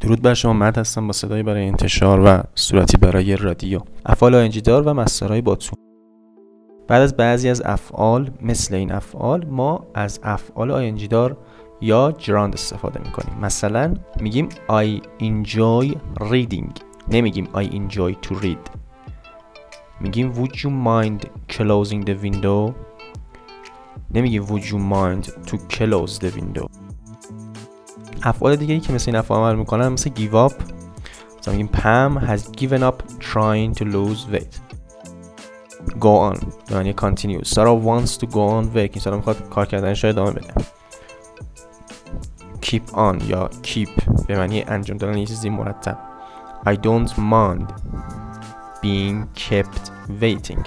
درود بر شما مد هستم با صدایی برای انتشار و صورتی برای رادیو. افعال آینجی دار و مسترهای با تو بعد از بعضی از افعال مثل این افعال ما از افعال آینجی دار یا جراند استفاده می‌کنیم. مثلا میگیم I enjoy reading. نمیگیم I enjoy to read. میگیم would you mind closing the window نمیگیم would you mind to close the window افعال دیگه ای که مثل این افعال عمل میکنن مثل give up مثلا میگیم پم has given up trying to lose weight go on یعنی continue سارا wants to go on working سارا میخواد کار کردنش رو ادامه بده keep on یا keep به معنی انجام دادن یه چیزی مرتب I don't mind Being kept waiting.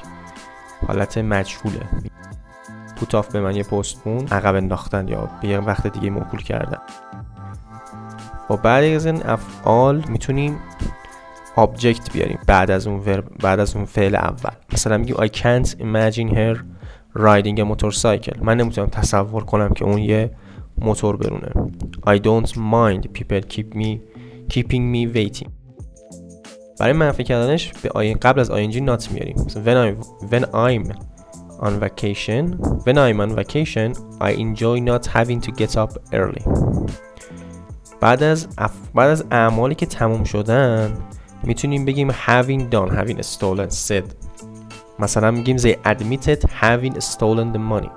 حالت مجهوله. Off به معنی پستپون عقب انداختن یا به یه وقت دیگه موکول کردن. با بعد از این افعال می‌تونیم آبجکت بیاریم بعد از اون ورب بعد از اون فعل اول. مثلا میگیم I can't imagine her riding a motorcycle. من نمی‌تونم تصور کنم که اون یه موتور برونه. I don't mind people keep me keeping me waiting. برای منفی کردنش به آین قبل از ing not میاریم مثلا when, I, when I'm on vacation when I'm on vacation I enjoy not having to get up early بعد از اف... بعد از اعمالی که تموم شدن می‌تونیم بگیم having done having stolen said مثلا میگیم they admitted having stolen the money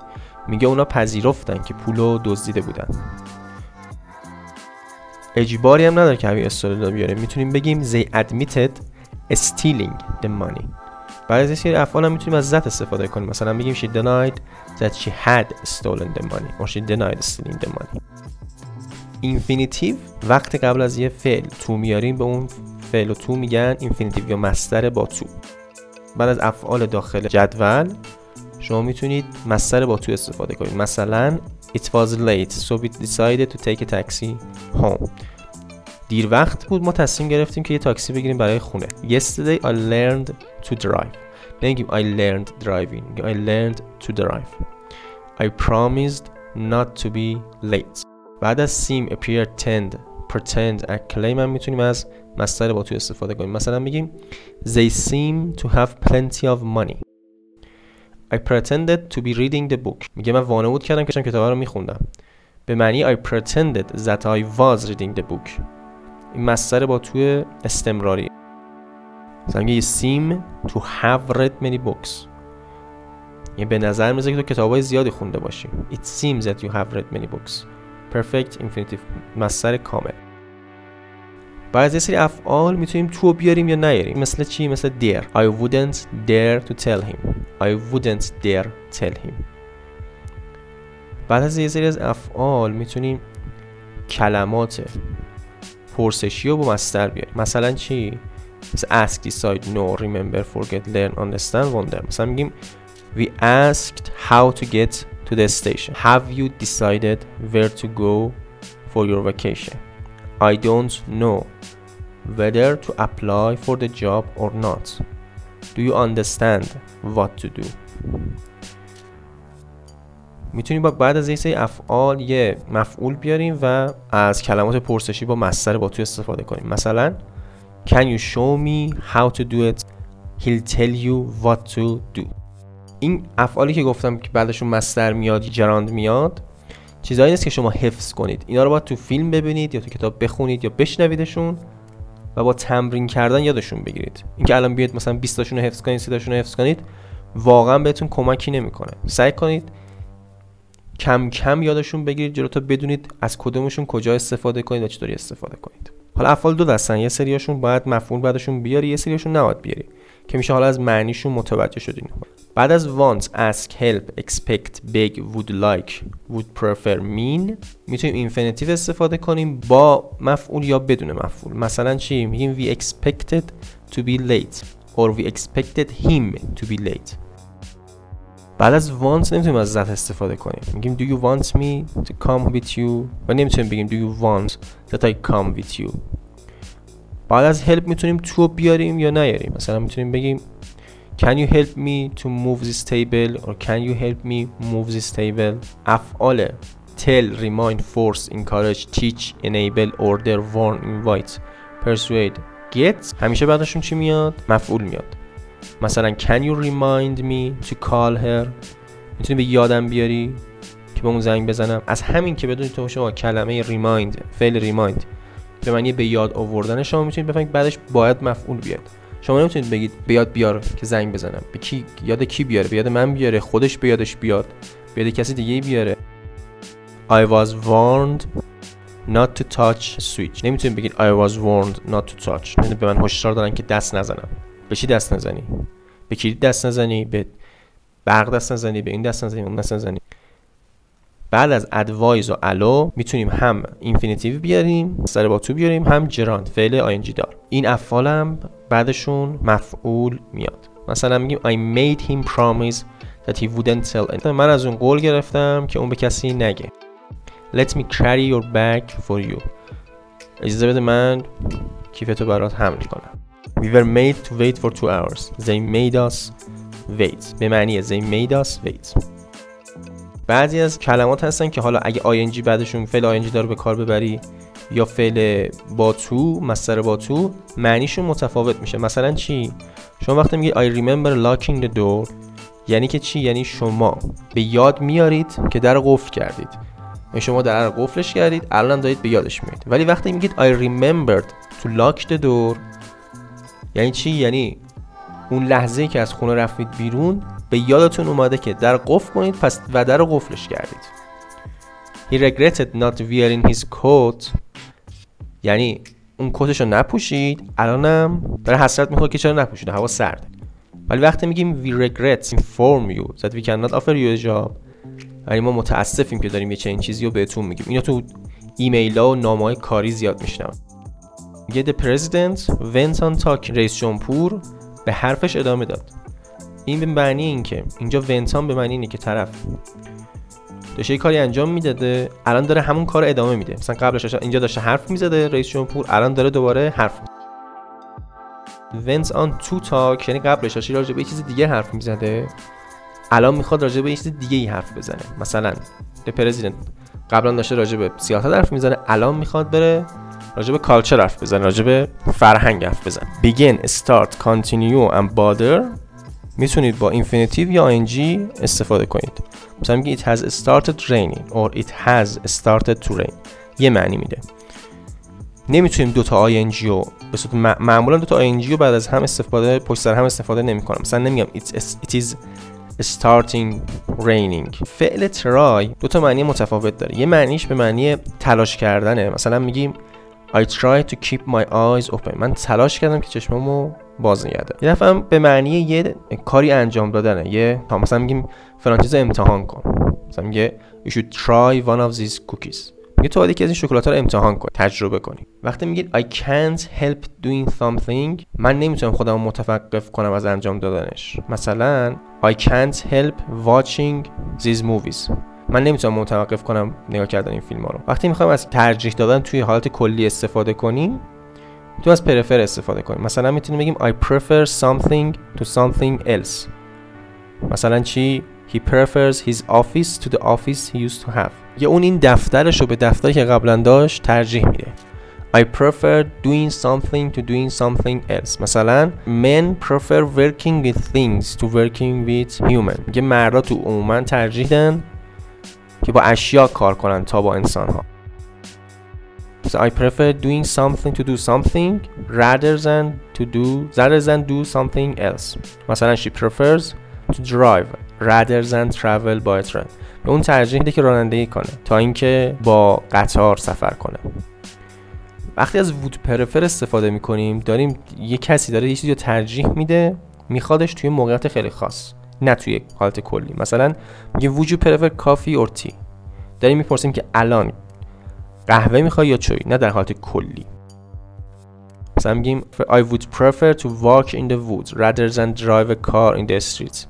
میگه اونا پذیرفتن که پولو دزدیده بودن اجباری هم نداره که having stolen بیاره. می‌تونیم بگیم they admitted stealing the money. بعد از این افعال هم می‌تونیم از that استفاده کنیم. مثلا میگیم she denied that she had stolen the money or she denied stealing the money. infinitive وقتی قبل از یه فعل to میاریم به اون فعل و to میگن infinitive یا مصدر با to. بعد از افعال داخل جدول شما می‌تونید مصدر با to استفاده کنید. مثلا It was late so we decided to take a taxi home دیر وقت بود ما تصمیم گرفتیم که یه تاکسی بگیریم برای خونه Yesterday I learned to drive نمیگیم I learned driving I learned to drive I promised not to be late بعد از seem appear tend pretend act claim هم میتونیم از مستر با تو استفاده کنیم مثلا میگیم they seem to have plenty of money I pretended to be reading the book میگه من وانمود کردم که کتاب رو میخوندم به معنی I pretended that I was reading the book این مستر با تو استمراری مثلا you seem to have read many books یعنی به نظر میزه که تو کتاب های زیادی خونده باشی It seems that you have read many books perfect infinitive مصدر کامل بعد از یه سری افعال می‌تونیم تو بیاریم یا نیاریم مثل چی مثل dare I wouldn't dare to tell him I wouldn't dare tell him بعد از یه سری از افعال میتونیم کلمات پرسشی رو با مستر بیاریم مثلا چی مثل ask decide know remember forget learn understand wonder مثلا میگیم we asked how to get to the station. Have you decided where to go for your vacation? I don't know whether to apply for the job or not. Do you understand what to do? می‌تونیم با بعد از این افعال یه مفعول بیاریم و از کلمات پرسشی با مستر با تو استفاده کنیم مثلا Can you show me how to do it? He'll tell you what to do این افعالی که گفتم که بعدشون مستر میاد جراند میاد چیزایی نیست که شما حفظ کنید اینا رو باید تو فیلم ببینید یا تو کتاب بخونید یا بشنویدشون و با تمرین کردن یادشون بگیرید. اینکه الان بیاید مثلا 20 تاشون رو حفظ کنید 30 تاشون رو حفظ کنید واقعا بهتون کمکی نمی‌کنه. سعی کنید کم کم یادشون بگیرید جلو تا بدونید از کدومشون کجا استفاده کنید و چطوری استفاده کنید. حالا افعال دو دستن یه سریاشون باید مفعول بعدشون بیاری یه سریاشون نباید بیاری. که میشه حالا از معنیشون متوجه شدین بعد از want, ask, help, expect, beg, would like, would prefer, mean می‌تونیم اینفینیتیو استفاده کنیم با مفعول یا بدون مفعول مثلا چی میگیم we expected to be late or we expected him to be late بعد از want نمی‌تونیم از ذات استفاده کنیم میگیم do you want me to come with you و نمی‌تونیم بگیم do you want that I come with you بعد از help می‌تونیم تو بیاریم یا نیاریم؟ مثلا می‌تونیم بگیم can you help me to move this table? or can you help me move this table? افعال tell remind force encourage teach enable order warn invite persuade get. همیشه بعدشون چی میاد؟ مفعول میاد. مثلا can you remind me to call her? می‌تونی به یادم بیاری که به اون زنگ بزنم. از همین که بدونید تو شما کلمه ریمایند فعل ریمایند به معنی به یاد آوردن شما می‌تونید بفهمید بعدش باید مفعول بیاد. شما نمی‌تونید بگید به یاد بیار که زنگ بزنم. به کی؟ یاد کی بیاره؟ به یاد من بیاره؟ خودش به یادش بیاد؟ به یاد کسی دیگه بیاره؟ I was warned not to touch switch. نمی‌تونید بگید I was warned not to touch. یعنی به من هشدار دادن که دست نزنم. به چی دست نزنی؟ به کلید دست نزنی؟ به برق دست نزنی؟ به این دست نزنی؟ اون دست نزنی؟ بعد از advise و allow می‌تونیم هم infinitive بیاریم مصدر با to بیاریم هم gerund فعل ing دار. این افعالم بعدشون مفعول میاد. مثلا میگیم I made him promise that he wouldn't tell anyone من از اون قول گرفتم که اون به کسی نگه. Let me carry your bag for you. اجازه بده من کیفتو برات حمل کنم. We were made to wait for two hours. They made us wait. به معنی they made us wait. بعضی از کلمات هستن که حالا اگه ING بعدشون فعل ING داره به کار ببری یا فعل با تو مستر با تو معنیشون متفاوت میشه. مثلا چی؟ شما وقتی میگید I remember locking the door یعنی که چی؟ یعنی شما. به یاد میارید که در قفل کردید. یعنی شما در قفلش کردید الان دارید به یادش میارید. ولی وقتی میگید I remembered to lock the door یعنی چی؟ یعنی اون لحظه که از خونه رفتید بیرون به یادتون اومده که در قفل کنید پس و در قفلش کردید. He regretted not wearing his coat. یعنی اون کتش رو نپوشید. الانم داره حسرت می‌خواد که چرا نپوشیده هوا سرد. ولی وقتی میگیم we regret inform you that we cannot offer you a job یعنی ما متاسفیم که داریم یه چنین چیزی رو بهتون میگیم. اینو تو ایمیل ها و نامه های کاری زیاد میشنم میگه the president went on talking. رئیس جمهور به حرفش ادامه داد. این به معنی این که اینجا ونتان به معنی اینه که طرف داشته کاری انجام می‌داده الان داره همون کار ادامه میده. مثلا قبلش اینجا داشته حرف می‌زده رئیس جمهور الان داره دوباره حرف ونت آن تو تاک یعنی قبلش داشته راجع به یه چیز دیگه حرف می‌زده الان می‌خواد راجع به یه چیز دیگه ای حرف بزنه. مثلا به پرزیدنت قبلا داشته راجع به سیاست حرف می‌زنه الان می‌خواد بره راجع به کالچر حرف بزنه راجع به فرهنگ حرف بزنه. begin start continue and bother. می‌تونید با اینفینیتیو یا ing استفاده کنید. مثلا میگه it has started raining or it has started to rain. یه معنی میده. نمی‌تونیم دو تا ing رو به صورت معمولا دو تا ing رو بعد از هم استفاده پشت سر هم استفاده نمی‌کنم. مثلا نمیگم it, is starting raining. فعل try دو تا معنی متفاوت داره. یه معنیش به معنی تلاش کردنه. مثلا میگیم I try to keep my eyes open. من تلاش کردم که چشمامو باز نگه یه دفعه به معنی یه کاری انجام دادنه. یه تا مثلا میگیم فلان چیز امتحان کن. مثلا میگه you should try one of these cookies. میگه تو یکی از این شکلات رو امتحان کن تجربه کنی. وقتی میگید I can't help doing something من نمی‌تونم خودم متوقف کنم از انجام دادنش. مثلا I can't help watching these movies. من نمی‌تونم متوقف کنم نگاه کردن این فیلم ها رو. وقتی می‌خوایم از ترجیح دادن توی حالت کلی استفاده کنیم تو از پرفر استفاده کنیم مثلا می‌تونیم بگیم I prefer something to something else. مثلا چی؟ He prefers his office to the office he used to have. یا اون این دفترش رو به دفتری که قبلا داشت ترجیح میده. I prefer doing something to doing something else. مثلا men prefer working with things to working with human. میگه مردا تو عموما ترجیح دن که با اشیا کار کنن تا با انسان ها So I prefer doing something to do something rather than to do rather than do something else. مثلا she prefers to drive rather than travel by train. به اون ترجیح میده که رانندگی کنه تا اینکه با قطار سفر کنه. وقتی از would prefer استفاده می‌کنیم داریم یه کسی داره یه چیزی رو ترجیح میده میخوادش توی موقعیت خیلی خاص نه توی حالت کلی. مثلا میگه you prefer coffee or tea داریم می‌پرسیم که الان قهوه می‌خوای یا چای؟ نه در حالت کلی. مثلا میگیم I would prefer to walk in the woods rather than drive a car in the streets.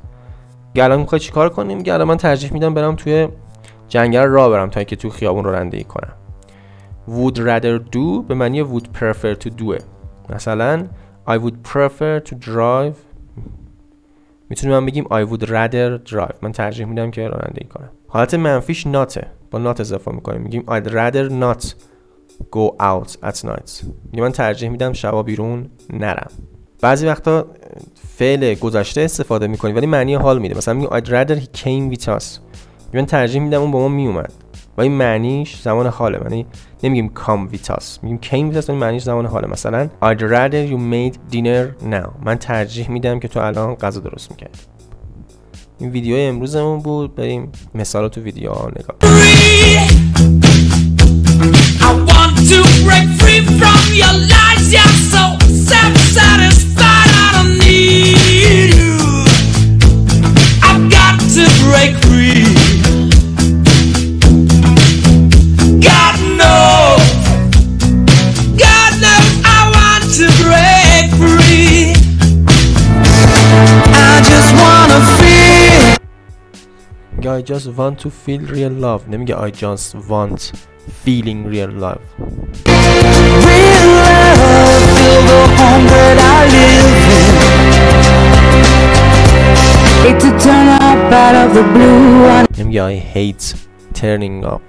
الان می‌خوای چیکار کنیم میگه الان من ترجیح میدم برم توی جنگل راه برم تا اینکه تو خیابون رانندگی کنم. Would rather do به معنی would prefer to do. مثلا I would prefer to drive می‌تونیم من بگیم I would rather drive. من ترجیح میدم که رانندگی کنم. حالت منفیش ناته با نات اضافه می‌کنیم. میگیم I'd rather not go out at night میگه من ترجیح میدم شبا بیرون نرم. بعضی وقتا فعل گذشته استفاده می‌کنیم ولی معنی حال میده. مثلا میگیم I'd rather he came with us. من ترجیح میدم اون با ما میومد و این معنیش زمان حاله. یعنی نمیگیم with us. میگیم with us ولی معنیش زمان حاله. مثلا I'd rather you made dinner now. من ترجیح میدم که تو الان غذا درست می‌کردی. این ویدیو امروزمون بود. بریم مثال تو ویدیو ها نگاه break free. میگه I just want to feel real love نمیگه I just want feeling real love Real love, feel the home that I live in. Hate to turn up out of the blue. I نمیگه I hate turning up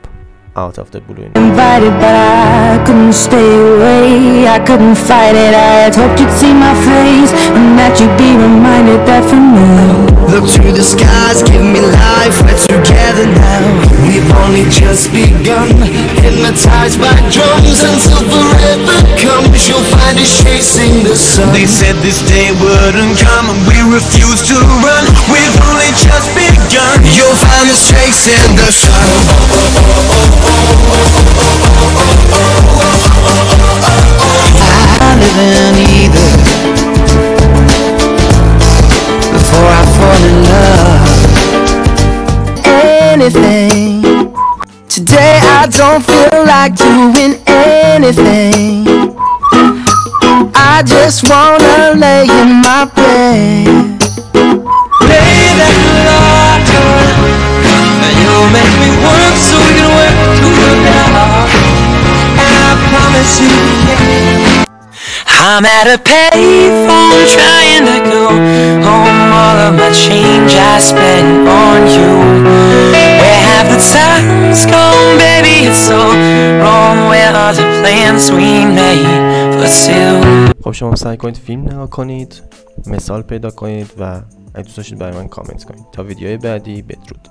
out of the blue invited, but I couldn't stay away. I couldn't fight it. I had hoped you'd see my face and that you'd be reminded that for me. Look to the skies, give me life, we're together now. We've only just begun, hypnotized by drums until forever comes. You'll find us chasing the sun. They said this day wouldn't come, and we refuse to run. We've only just begun. You'll find us chasing the sun. I live in either in love. Anything. Today I don't feel like doing anything. I just wanna lay in my bed. That larger. You'll make me work so we can work out. And I promise you. I'm at a payphone trying to go home. change I spent on you. Where have the times gone, baby, it's so wrong. Where are the plans we made for خب شما سعی کنید فیلم نگاه کنید مثال پیدا کنید و اگه دوست داشتید برای من کامنت کنید. تا ویدیوهای بعدی بدرود.